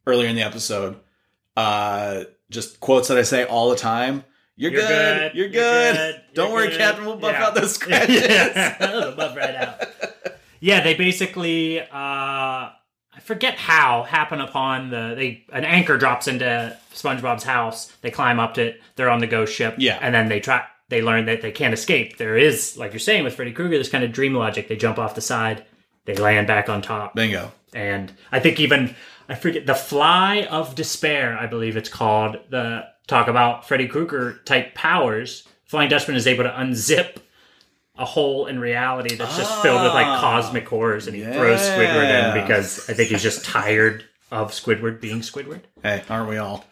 earlier in the episode, uh, just quotes that I say all the time. You're, You're good, good, You're you're good. good, Don't you're worry, good." Captain. We'll buff Yeah. out those scratches. yeah, It'll buff right out. Yeah, they basically, uh, I forget how, happen upon the they an anchor drops into SpongeBob's house. They climb up to it. They're on the ghost ship. Yeah. and then they try. They learn that they can't escape. There is, like you're saying with Freddy Krueger, this kind of dream logic. They jump off the side. They land back on top. Bingo. And I think even I forget the Fly of Despair, I believe it's called. The talk about Freddy Krueger type powers. Flying Dutchman is able to unzip a hole in reality that's just filled with like cosmic horrors, and he throws Squidward in because I think he's just tired of Squidward being Squidward. Hey, aren't we all?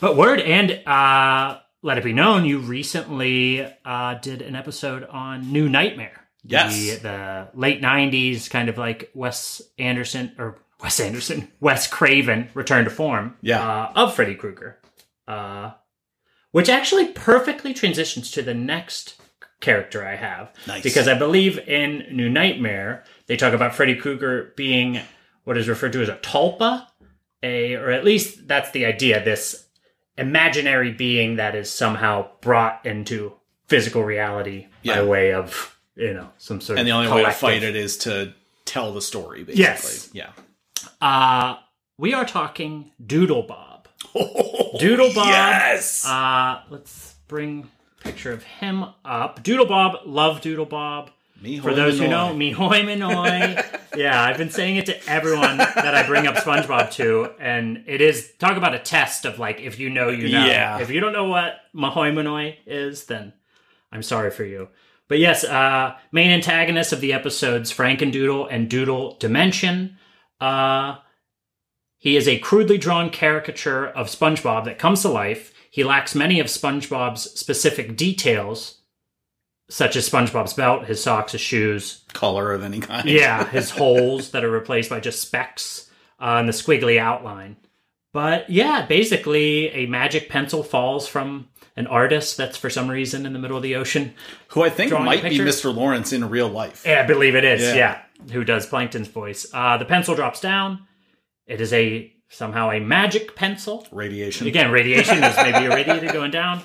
But word and uh, let it be known, you recently uh, did an episode on New Nightmare. Yes. The, the late 90s, kind of like Wes Anderson, or Wes Anderson, Wes Craven return to form Yeah. uh, of Freddy Krueger. Uh, which actually perfectly transitions to the next character I have. Nice. Because I believe in New Nightmare, they talk about Freddy Krueger being what is referred to as a tulpa, a or at least that's the idea, this imaginary being that is somehow brought into physical reality by way of, you know, some sort And of And the only way to fight it is to tell the story, basically. Yes. Yeah. Uh we are talking Doodle Bob. Doodle Bob. Yes. Uh, let's bring a picture of him up. Doodle Bob, love Doodle Bob. Me For those who know, me hoy minoy. yeah, I've been saying it to everyone that I bring up SpongeBob to, and it is talk about a test of like if you know, you know. Yeah. If you don't know what me hoy minoy is, then I'm sorry for you. But yes, uh, main antagonists of the episodes Frankendoodle and Doodle Dimension. Uh, he is a crudely drawn caricature of SpongeBob that comes to life. He lacks many of SpongeBob's specific details, such as SpongeBob's belt, his socks, his shoes. color of any kind. Yeah, his holes that are replaced by just specks uh, and the squiggly outline. But yeah, basically, a magic pencil falls from an artist that's for some reason in the middle of the ocean. Who I think might be? Mr. Lawrence in real life. Yeah, I believe it is. Yeah. Yeah. Who does Plankton's voice? Uh, the pencil drops down. It is a somehow a magic pencil. Radiation. Again, radiation is maybe a radiator going down.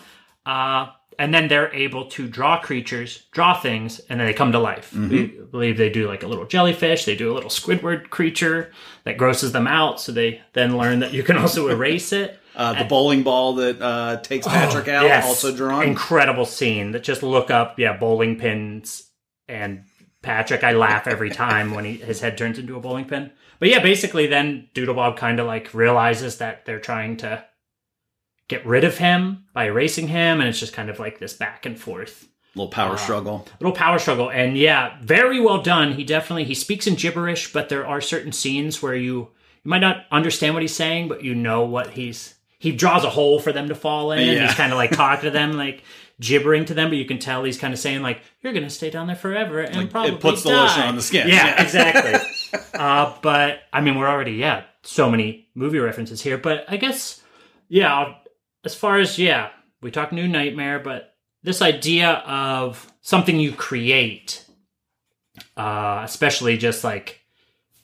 Uh, and then they're able to draw creatures, draw things, and then they come to life. We believe they do like a little jellyfish. They do a little Squidward creature that grosses them out. So they then learn that you can also erase it. Uh, the bowling ball that uh, takes Patrick out, Yes. also drawn. Incredible scene that just look up, yeah, bowling pins and Patrick. I laugh every time when he, his head turns into a bowling pin. But yeah, basically, then Doodlebob kind of like realizes that they're trying to get rid of him by erasing him, and it's just kind of like this back and forth little power uh, struggle. little power struggle. And yeah, very well done. He definitely he speaks in gibberish, but there are certain scenes where you you might not understand what he's saying, but you know what he's he draws a hole for them to fall in. Yeah. He's kind of like talking to them, like gibbering to them, but you can tell he's kind of saying like, "You're gonna stay down there forever," and Like, it probably puts the lotion on the skin. Yeah, Yeah. exactly. uh, but I mean, we're already yeah, so many movie references here. But I guess yeah, I'll- as far as yeah, we talk New Nightmare, but this idea of something you create, uh, especially just like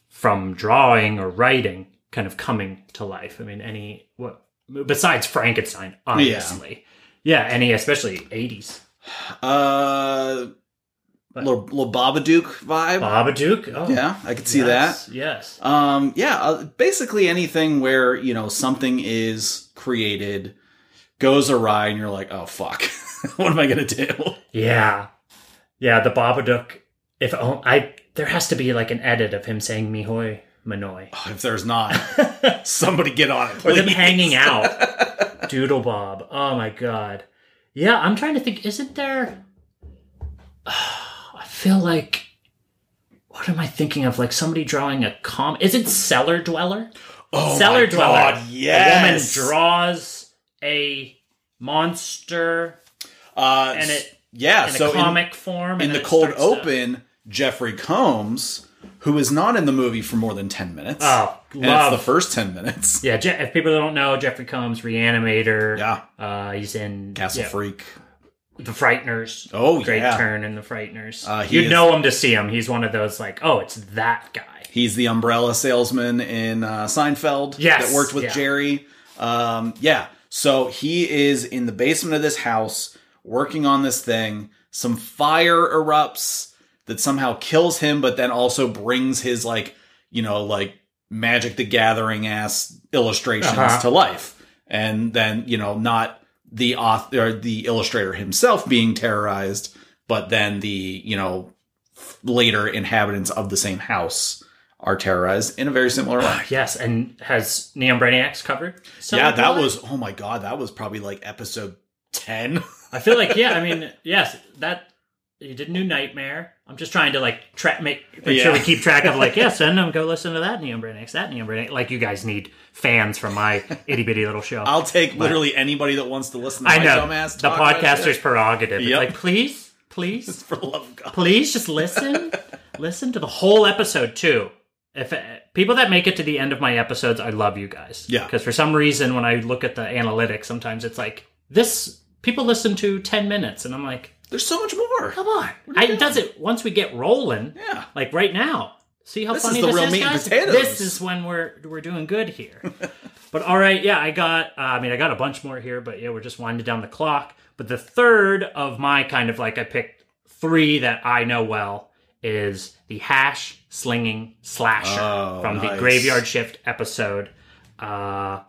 from drawing or writing, kind of coming to life. I mean, any what besides Frankenstein, obviously. Yeah, any especially eighties. Uh, little, little Babadook vibe. Babadook. Oh, yeah, I could see yes, that. Yes. Um, yeah, uh, basically anything where you know something is created goes awry, and you're like, oh fuck, what am I gonna do? Yeah, yeah. The Babadook. If oh, I there has to be like an edit of him saying "mihoy manoi" If there's not, somebody get on it. or them please. hanging out. Doodle Bob. Oh my god. Yeah, I'm trying to think. Isn't there? I feel like. What am I thinking of? Like somebody drawing a com. Is it Cellar Dweller? Oh Cellar my Dweller. God, A woman draws a monster Uh, and it yeah, in so a in- comic form. in the cold starts to- open, Jeffrey Combs, who is not in the movie for more than ten minutes. Oh, and it's love. the first ten minutes. Yeah, Je- if people don't know, Jeffrey Combs, Reanimator. Yeah. Uh, he's in Castle yeah, Freak. The Frighteners. Oh, Great yeah. turn in The Frighteners. Uh, You'd is- know him to see him. He's one of those, like, oh, it's that guy. He's the umbrella salesman in uh, Seinfeld Yes, that worked with yeah. Jerry. Um, yeah, so he is in the basement of this house working on this thing. Some fire erupts that somehow kills him, but then also brings his like you know like Magic the Gathering ass illustrations Uh-huh. to life, and then you know not the author or the illustrator himself being terrorized, but then the you know later inhabitants of the same house are terrorized in a very similar way. Yes, and has Neon Brainiacs covered? Yeah, that was oh my god, that was probably like episode ten. I feel like, yeah, I mean, yes, that. You did New Nightmare. I'm just trying to like track, make, make sure we keep track of like, yeah, send them go listen to that Neon Brainiacs, that Neon Brainiacs. Like you guys need fans from my itty bitty little show. I'll take literally anybody that wants to listen to I know dumbass the podcaster's prerogative. It's Yep. like, please, please, For love of God. please, just listen, listen to the whole episode too. If uh, people that make it to the end of my episodes, I love you guys. Yeah. Because for some reason, when I look at the analytics, sometimes it's like this people listen to 10 minutes and I'm like, There's so much more. come on. I, it does it once we get rolling. Yeah. Like right now. See how This funny is the this real is, meat and guys? potatoes. This is when we're we're doing good here. but all right, yeah, I got. Uh, I mean, I got a bunch more here, but yeah, we're just winding down the clock. But the third of my kind of like I picked three that I know well is the hash slinging slasher Oh, from the. Graveyard Shift episode. Uh,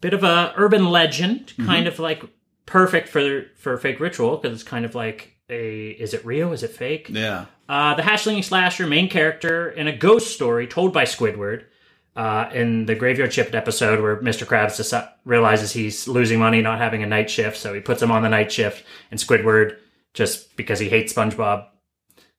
bit of a urban legend, Mm-hmm. kind of like perfect for for fake ritual because it's kind of like a is it real? Is it fake? Yeah. Uh, the Hashling Slasher, main character in a ghost story told by Squidward uh, in the Graveyard Shift episode where Mr. Krabs deci- realizes he's losing money not having a night shift, so he puts him on the night shift, and Squidward, just because he hates SpongeBob,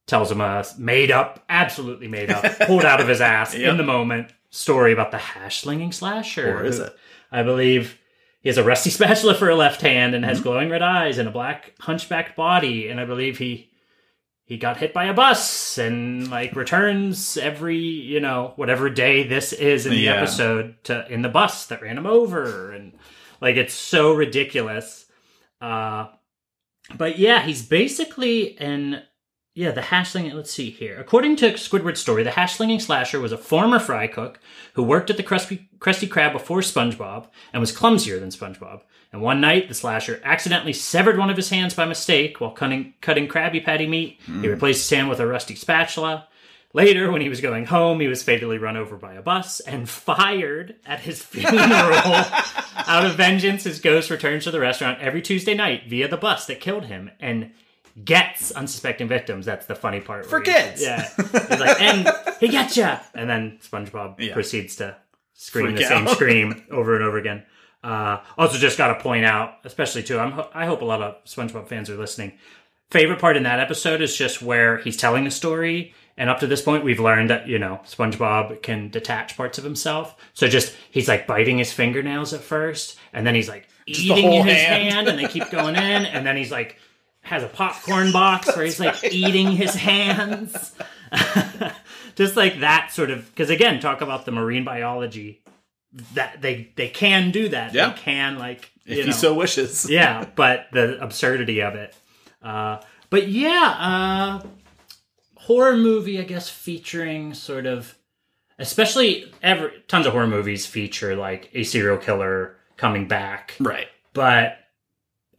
tells him a made up, absolutely made up, pulled out of his ass in the moment story about the hash slinging slasher. Or is it? I believe he has a rusty spatula for a left hand and Mm-hmm. has glowing red eyes and a black hunchbacked body, and I believe he he got hit by a bus and like returns every you know whatever day this is in the Yeah. episode to in the bus that ran him over and like it's so ridiculous uh but yeah he's basically an yeah the hashling let's see here. According to squidward's story the hashslinging slasher was a former fry cook who worked at the krusty, krusty krab before spongebob and was clumsier than spongebob. And one night the slasher accidentally severed one of his hands by mistake while cutting, cutting krabby patty meat. He hmm. replaced his hand with a rusty spatula. Later, when he was going home, he was fatally run over by a bus and fired at his funeral. Out of vengeance, his ghost returns to the restaurant every Tuesday night via the bus that killed him and gets unsuspecting victims. That's the funny part. For he- kids. Yeah. He's like, and he getcha! And then SpongeBob Yeah. proceeds to scream Freak the same scream over and over again. Uh, also, just got to point out, especially too, I'm, I hope a lot of SpongeBob fans are listening favorite part in that episode is just where he's telling a story and up to this point we've learned that you know spongebob can detach parts of himself so just he's like biting his fingernails at first and then he's like eating whole his hand. hand. and they keep going in and then he's like has a popcorn box where he's like eating his hands just like that sort of because again talk about the marine biology that they they can do that Yeah. they can like If you he so wishes. yeah, but the absurdity of it. Uh, but yeah, uh, horror movie, I guess, featuring sort of, especially every tons of horror movies feature like a serial killer coming back, Right. but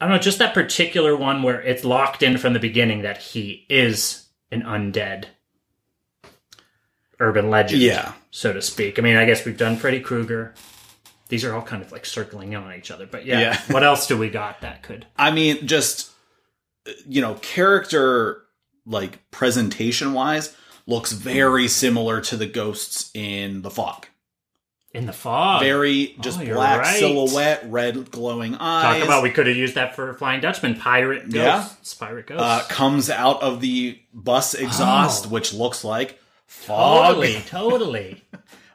I don't know, just that particular one where it's locked in from the beginning that he is an undead urban legend, Yeah. so to speak. I mean, I guess we've done Freddy Krueger. These are all kind of like circling in on each other, but yeah. Yeah. what else do we got that could? I mean, just you know, character like presentation wise looks very similar to the ghosts in the fog. In the fog. Very just Oh, black right. silhouette, red glowing eyes. Talk about we could have used that for Flying Dutchman. Pirate Yeah. ghosts. Pirate ghosts. uh, comes out of the bus exhaust, Oh. which looks like fog. totally, totally.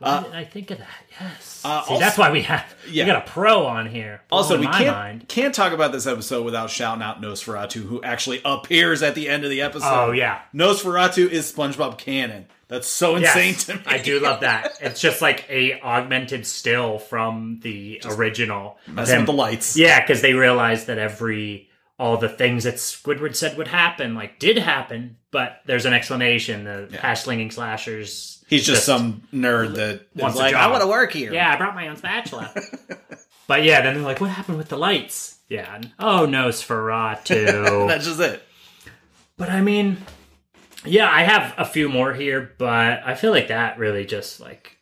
Why Uh, did I think of that? Yes. uh, See, also- that's why we have Yeah. we got a pro on here. Also, we can't mind. can't talk about this episode without shouting out Nosferatu, who actually appears at the end of the episode. Oh yeah. Nosferatu is SpongeBob canon. That's so insane Yes, to me. I do love that. It's just like a augmented still from the original. Messing with the lights. Yeah, because they realized that every all the things that Squidward said would happen, like did happen, but there's an explanation. The hash slinging slashers. He's just, some nerd that wants like. I want to work here. Yeah, I brought my own spatula. but yeah, then they're like, "What happened with the lights?" Yeah. and, Oh, Nosferatu. That's just it. but I mean, yeah, I have a few more here, but I feel like that really just like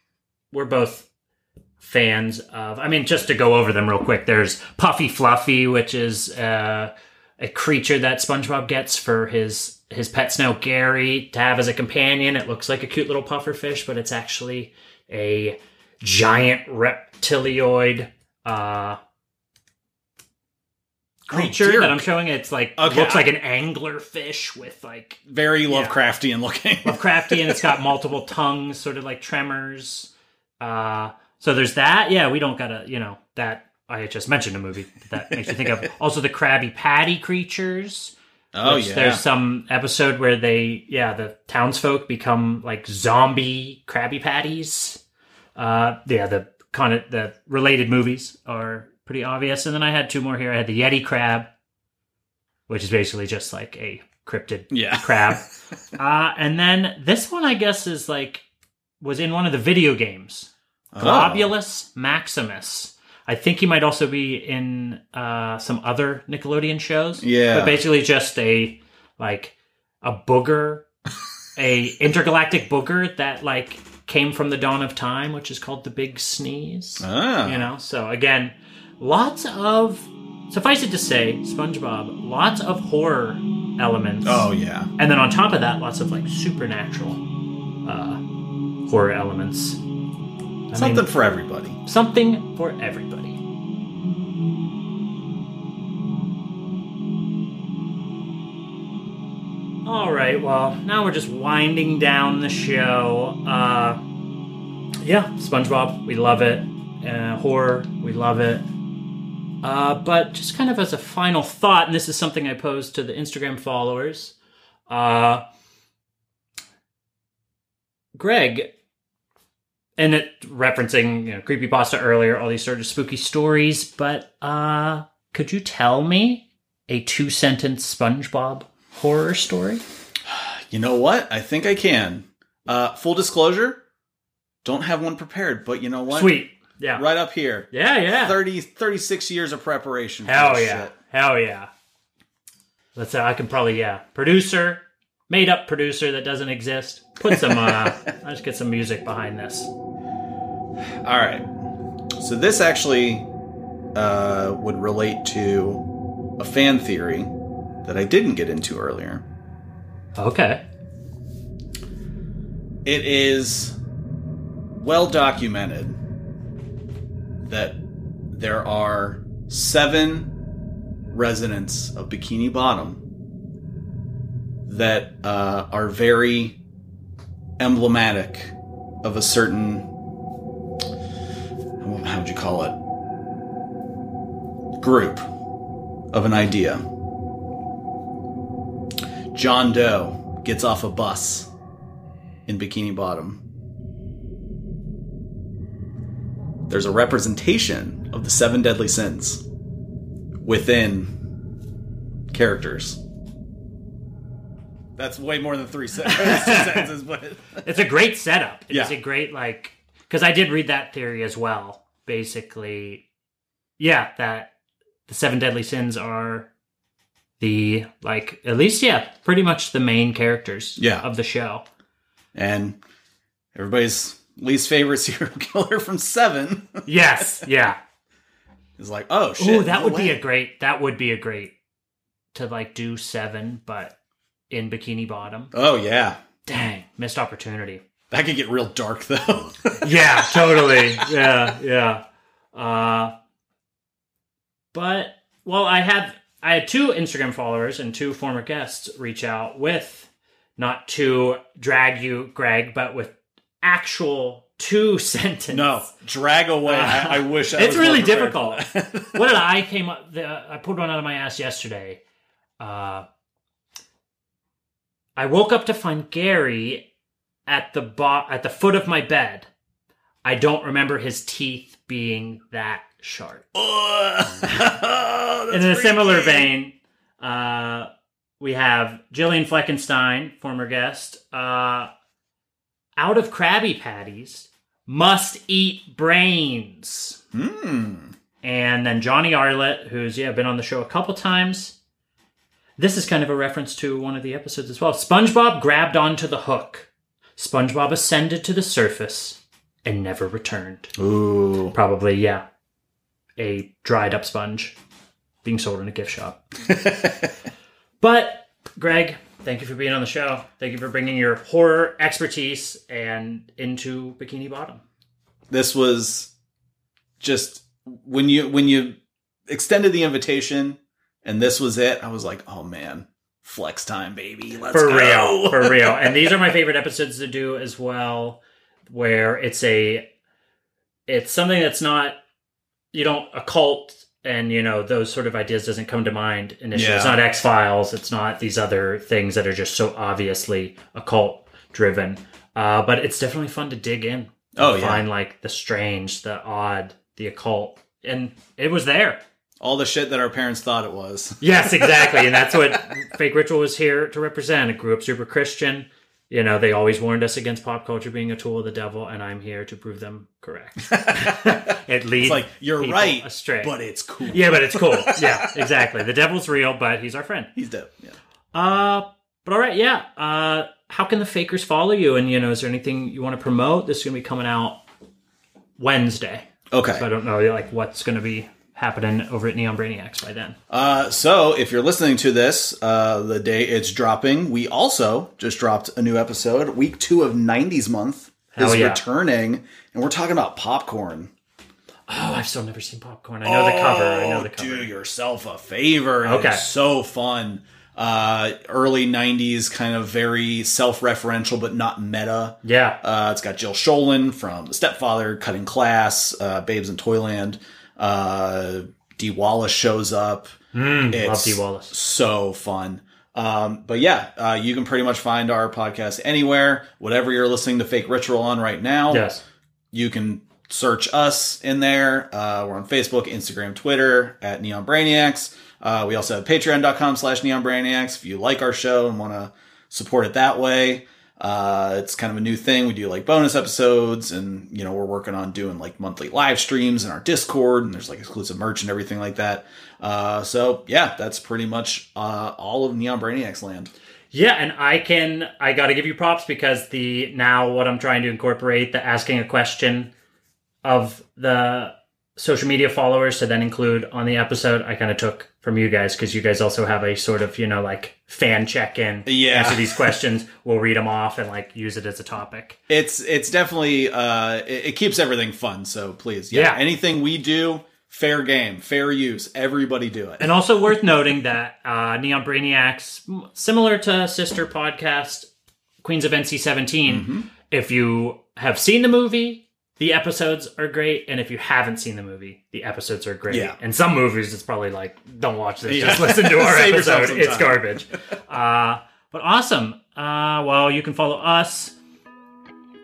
we're both fans of. I mean, just to go over them real quick, there's Puffy Fluffy, which is uh, a creature that SpongeBob gets for his his pet snail Gary to have as a companion. It looks like a cute little puffer fish, but it's actually a giant reptilioid uh, creature Oh, that I'm showing. It's like Okay, looks like an angler fish with like Very Lovecraftian looking. Lovecraftian. it's got multiple tongues, sort of like tremors. Uh, so there's that. Yeah, we don't gotta, you know, that I just mentioned a movie that makes you think of. Also, the Krabby Patty creatures. oh yeah. There's some episode where they, yeah, the townsfolk become like zombie Krabby Patties. Uh, yeah, the kind of the related movies are pretty obvious. And then I had two more here. I had the Yeti crab, which is basically just like a cryptid Yeah. crab. uh, and then this one, I guess, is like was in one of the video games, Oh. Globulus Maximus. I think he might also be in uh, some other Nickelodeon shows. Yeah. but basically just a like a booger, a intergalactic booger that like came from the dawn of time, which is called the Big Sneeze. Ah. You know, so again, lots of suffice it to say, SpongeBob, lots of horror elements. Oh yeah. And then on top of that, lots of like supernatural uh, horror elements. I Something mean, for everybody. something for everybody. All right, well, now we're just winding down the show. Uh, yeah, SpongeBob, we love it. Uh, horror, we love it. Uh, but just kind of as a final thought, and this is something I posed to the Instagram followers. Uh, Greg, and it referencing you know creepypasta earlier, all these sort of spooky stories, but uh, could you tell me a two sentence SpongeBob horror story? You know what? I think I can. Uh, full disclosure, don't have one prepared, but you know what? Sweet, yeah, Right up here. yeah, yeah. 30, 36 years of preparation. for Hell yeah, shit. hell yeah. Let's say I can probably yeah, producer, made up producer that doesn't exist. Put some, uh, I just get some music behind this. All right. So this actually uh, would relate to a fan theory that I didn't get into earlier. Okay. It is well documented that there are seven residents of Bikini Bottom that uh, are very emblematic of a certain how would you call it group of an idea. John Doe gets off a bus in Bikini Bottom. There's a representation of the seven deadly sins within characters. That's way more than three sen- sentences, but It's a great setup. It's Yeah. a great like because I did read that theory as well. Basically, yeah, that the seven deadly sins are the like at least yeah, pretty much the main characters Yeah. of the show. and everybody's least favorite serial killer from Seven Yes, yeah. is like, oh shit, Ooh, that no would be a great. That would be a great to like do seven, but in Bikini Bottom. Oh yeah, Dang, missed opportunity. That could get real dark though. yeah, totally. Yeah, yeah. Uh, but well, I had I had two Instagram followers and two former guests reach out with not to drag you, Greg, but with actual two sentence. no, drag away. I, I wish I it's really difficult. what did I came up? The, I pulled one out of my ass yesterday. Uh, I woke up to find Gary at the bo- at the foot of my bed. I don't remember his teeth being that sharp. Oh, In a similar vein, uh, we have Jillian Fleckenstein, former guest. Uh, out of Krabby Patties, must eat brains. Hmm. And then Johnny Arlett, who's yeah been on the show a couple times. This is kind of a reference to one of the episodes as well. SpongeBob grabbed onto the hook. SpongeBob ascended to the surface and never returned. Ooh. Probably, yeah, a dried up sponge being sold in a gift shop. but Greg, thank you for being on the show. Thank you for bringing your horror expertise and into Bikini Bottom. this was just when you when you extended the invitation and this was it. I was like, oh man, flex time, baby. Let's for go. real for real and these are my favorite episodes to do as well where it's a it's something that's not you don't occult and you know those sort of ideas doesn't come to mind initially it's not x-files it's not these other things that are just so obviously occult driven uh, but it's definitely fun to dig in Oh, yeah. find like the strange the odd the occult and it was there. All the shit that our parents thought it was. Yes, exactly. and that's what Fake Ritual was here to represent. It grew up super Christian. You know, they always warned us against pop culture being a tool of the devil, and I'm here to prove them correct. it leads It's like you're right, astray. but it's cool. yeah, but it's cool. Yeah, exactly. The devil's real, but he's our friend. He's dope. Yeah. Uh, but all right, yeah. Uh, how can the fakers follow you? And you know, is there anything you want to promote? This is gonna be coming out Wednesday. Okay. So I don't know, like what's gonna be happening over at Neon Brainiacs by then. Uh, so if you're listening to this, uh, the day it's dropping, we also just dropped a new episode. Week two of '90s month Hell is yeah. returning, and we're talking about popcorn. Oh, I've still never seen popcorn. I know the cover. I know the cover. Oh, Do yourself a favor. Okay. It's so fun. Uh, early '90s, kind of very self-referential, but not meta. Yeah. Uh, it's got Jill Schoelen from The Stepfather, Cutting Class, uh, Babes in Toyland. Uh, Dee Wallace shows up. love It's Dee Wallace. So fun. Um, but yeah, uh, you can pretty much find our podcast anywhere. Whatever you're listening to Fake Ritual on right now, Yes. you can search us in there. Uh, we're on Facebook, Instagram, Twitter at Neon Brainiacs. Uh, we also have patreon.com slash Neon Brainiacs if you like our show and want to support it that way. Uh, it's kind of a new thing. We do like bonus episodes and, you know, we're working on doing like monthly live streams in our Discord and there's like exclusive merch and everything like that. Uh, so yeah, that's pretty much, uh, all of Neon Brainiacs land. Yeah, and I can I got to give you props because the now what I'm trying to incorporate the asking a question of the social media followers to then include on the episode I kind of took from you guys because you guys also have a sort of you know like fan check in Yeah. answer these questions we'll read them off and like use it as a topic It's it's definitely uh it, it keeps everything fun. So please, yeah, Yeah. anything we do, fair game, fair use. Everybody do it. And also worth noting that uh, Neon Brainiacs, similar to sister podcast Queens of NC 17, Mm-hmm. if you have seen the movie, the episodes are great, and if you haven't seen the movie, the episodes are great. Yeah. And some movies, it's probably like, don't watch this, Yeah. just listen to our episode. It's garbage. uh, but awesome. Uh, well, you can follow us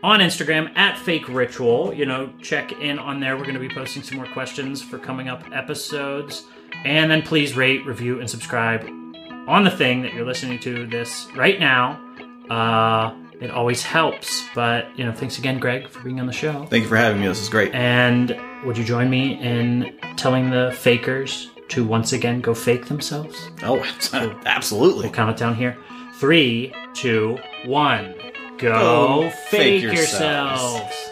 on Instagram at Fake Ritual. You know, check in on there. We're going to be posting some more questions for coming up episodes. And then please rate, review, and subscribe on the thing that you're listening to this right now. Uh, it always helps. But, you know, thanks again, Greg, for being on the show. Thank you for having me. This is great. And would you join me in telling the fakers to once again go fake themselves? Oh, absolutely. We'll count it down here. Three, two, one. Go, Go fake, fake yourselves. yourselves.